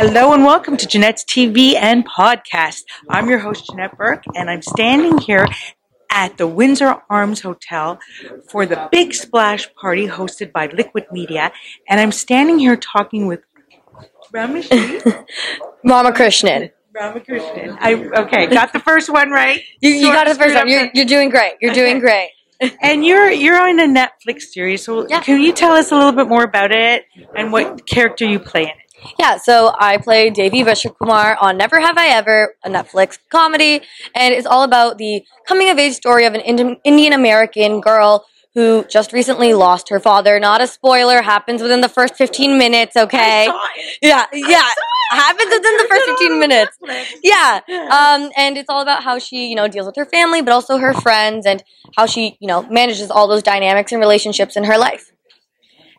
Hello and welcome to Janette's TV and podcast. I'm your host, Janette Burke, and I'm standing here at the Windsor Arms Hotel for the Big Splash Party hosted by Liquid Media. And I'm standing here talking with Ramashi. Ramakrishnan. Ramakrishnan. I okay, got the first one right. You, you got it first up You're, you're doing great. You're doing great. And you're you're on a Netflix series, so Yeah. can you tell us a little bit more about it and what character you play in it? Yeah, so I play Devi Vishwakumar on Never Have I Ever, a Netflix comedy, and it's all about the coming of age story of an Indi- Indian American girl who just recently lost her father. Not a spoiler, happens within the first 15 minutes, okay? Yeah, yeah. Happens within the first 15 minutes. Yeah. Um, and it's all about how she, you know, deals with her family, but also her friends and how she, you know, manages all those dynamics and relationships in her life.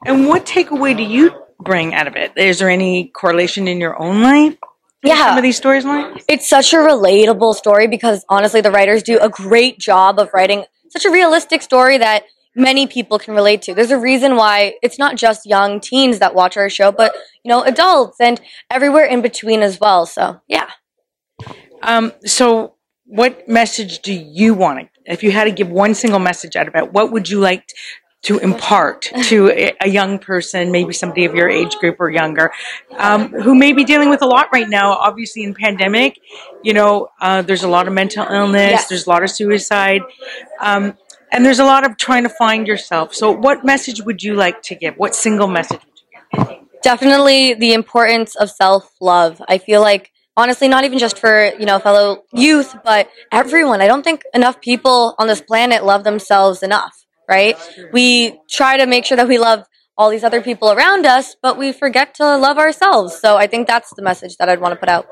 And what takeaway do you bring out of it? Is there any correlation in your own life? Yeah. Some of these stories? It's such a relatable story because honestly, the writers do a great job of writing such a realistic story that many people can relate to. There's a reason why it's not just young teens that watch our show, but you know, adults and everywhere in between as well. So yeah. Um, so what message do you want to, if you had to give one single message out of it, what would you like to impart to a, a young person, maybe somebody of your age group or younger, um, who may be dealing with a lot right now, obviously in pandemic, you know, uh, there's a lot of mental illness, Yes. there's a lot of suicide, um, and there's a lot of trying to find yourself. So what message would you like to give? What single message would you definitely the importance of self-love. I feel like honestly not even just for you know fellow youth but everyone. I don't think enough people on this planet love themselves enough right? We try to make sure that we love all these other people around us but we forget to love ourselves so i think that's the message that i'd want to put out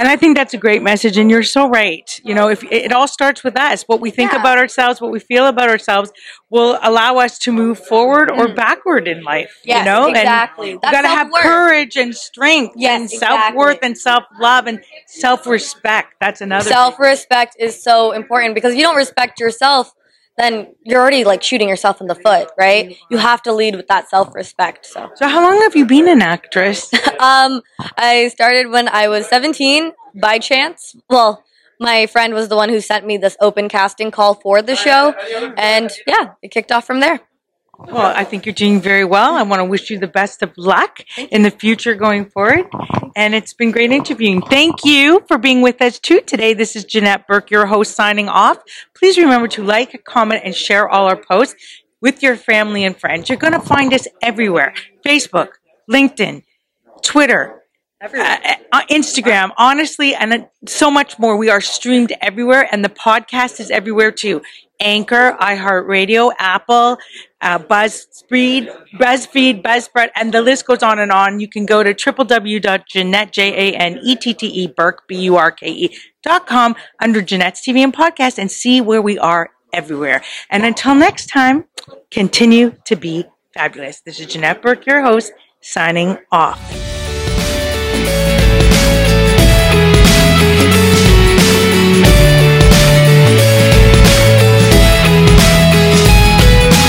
And I think that's a great message, and you're so right. You know, if it all starts with us, what we think Yeah. about ourselves, what we feel about ourselves, will allow us to move forward or mm. backward in life. you know, exactly. And you got to have courage and strength, Yes, and self worth and self love and self respect. That's another. self-respect is so important because if you don't respect yourself then you're already like shooting yourself in the foot right you have to lead with that self-respect so So, how long have you been an actress? Um, I started when I was 17 by chance. Well, my friend was the one who sent me this open casting call for the show, and yeah, it kicked off from there. Well, I think you're doing very well. I want to wish you the best of luck in the future going forward. And it's been great interviewing. Thank you for being with us too today. This is Janette Burke, your host, signing off. Please remember to like, comment, and share all our posts with your family and friends. You're going to find us everywhere Facebook, LinkedIn, Twitter, uh, uh, Instagram, honestly, and so much more. We are streamed everywhere, and the podcast is everywhere too. Anchor, iHeartRadio, Apple, uh, BuzzFeed, BuzzFeed, and the list goes on and on. You can go to www.janette, dot com under Janette's TV and podcast and see where we are everywhere. And until next time, continue to be fabulous. This is Janette Burke, your host, signing off. Thank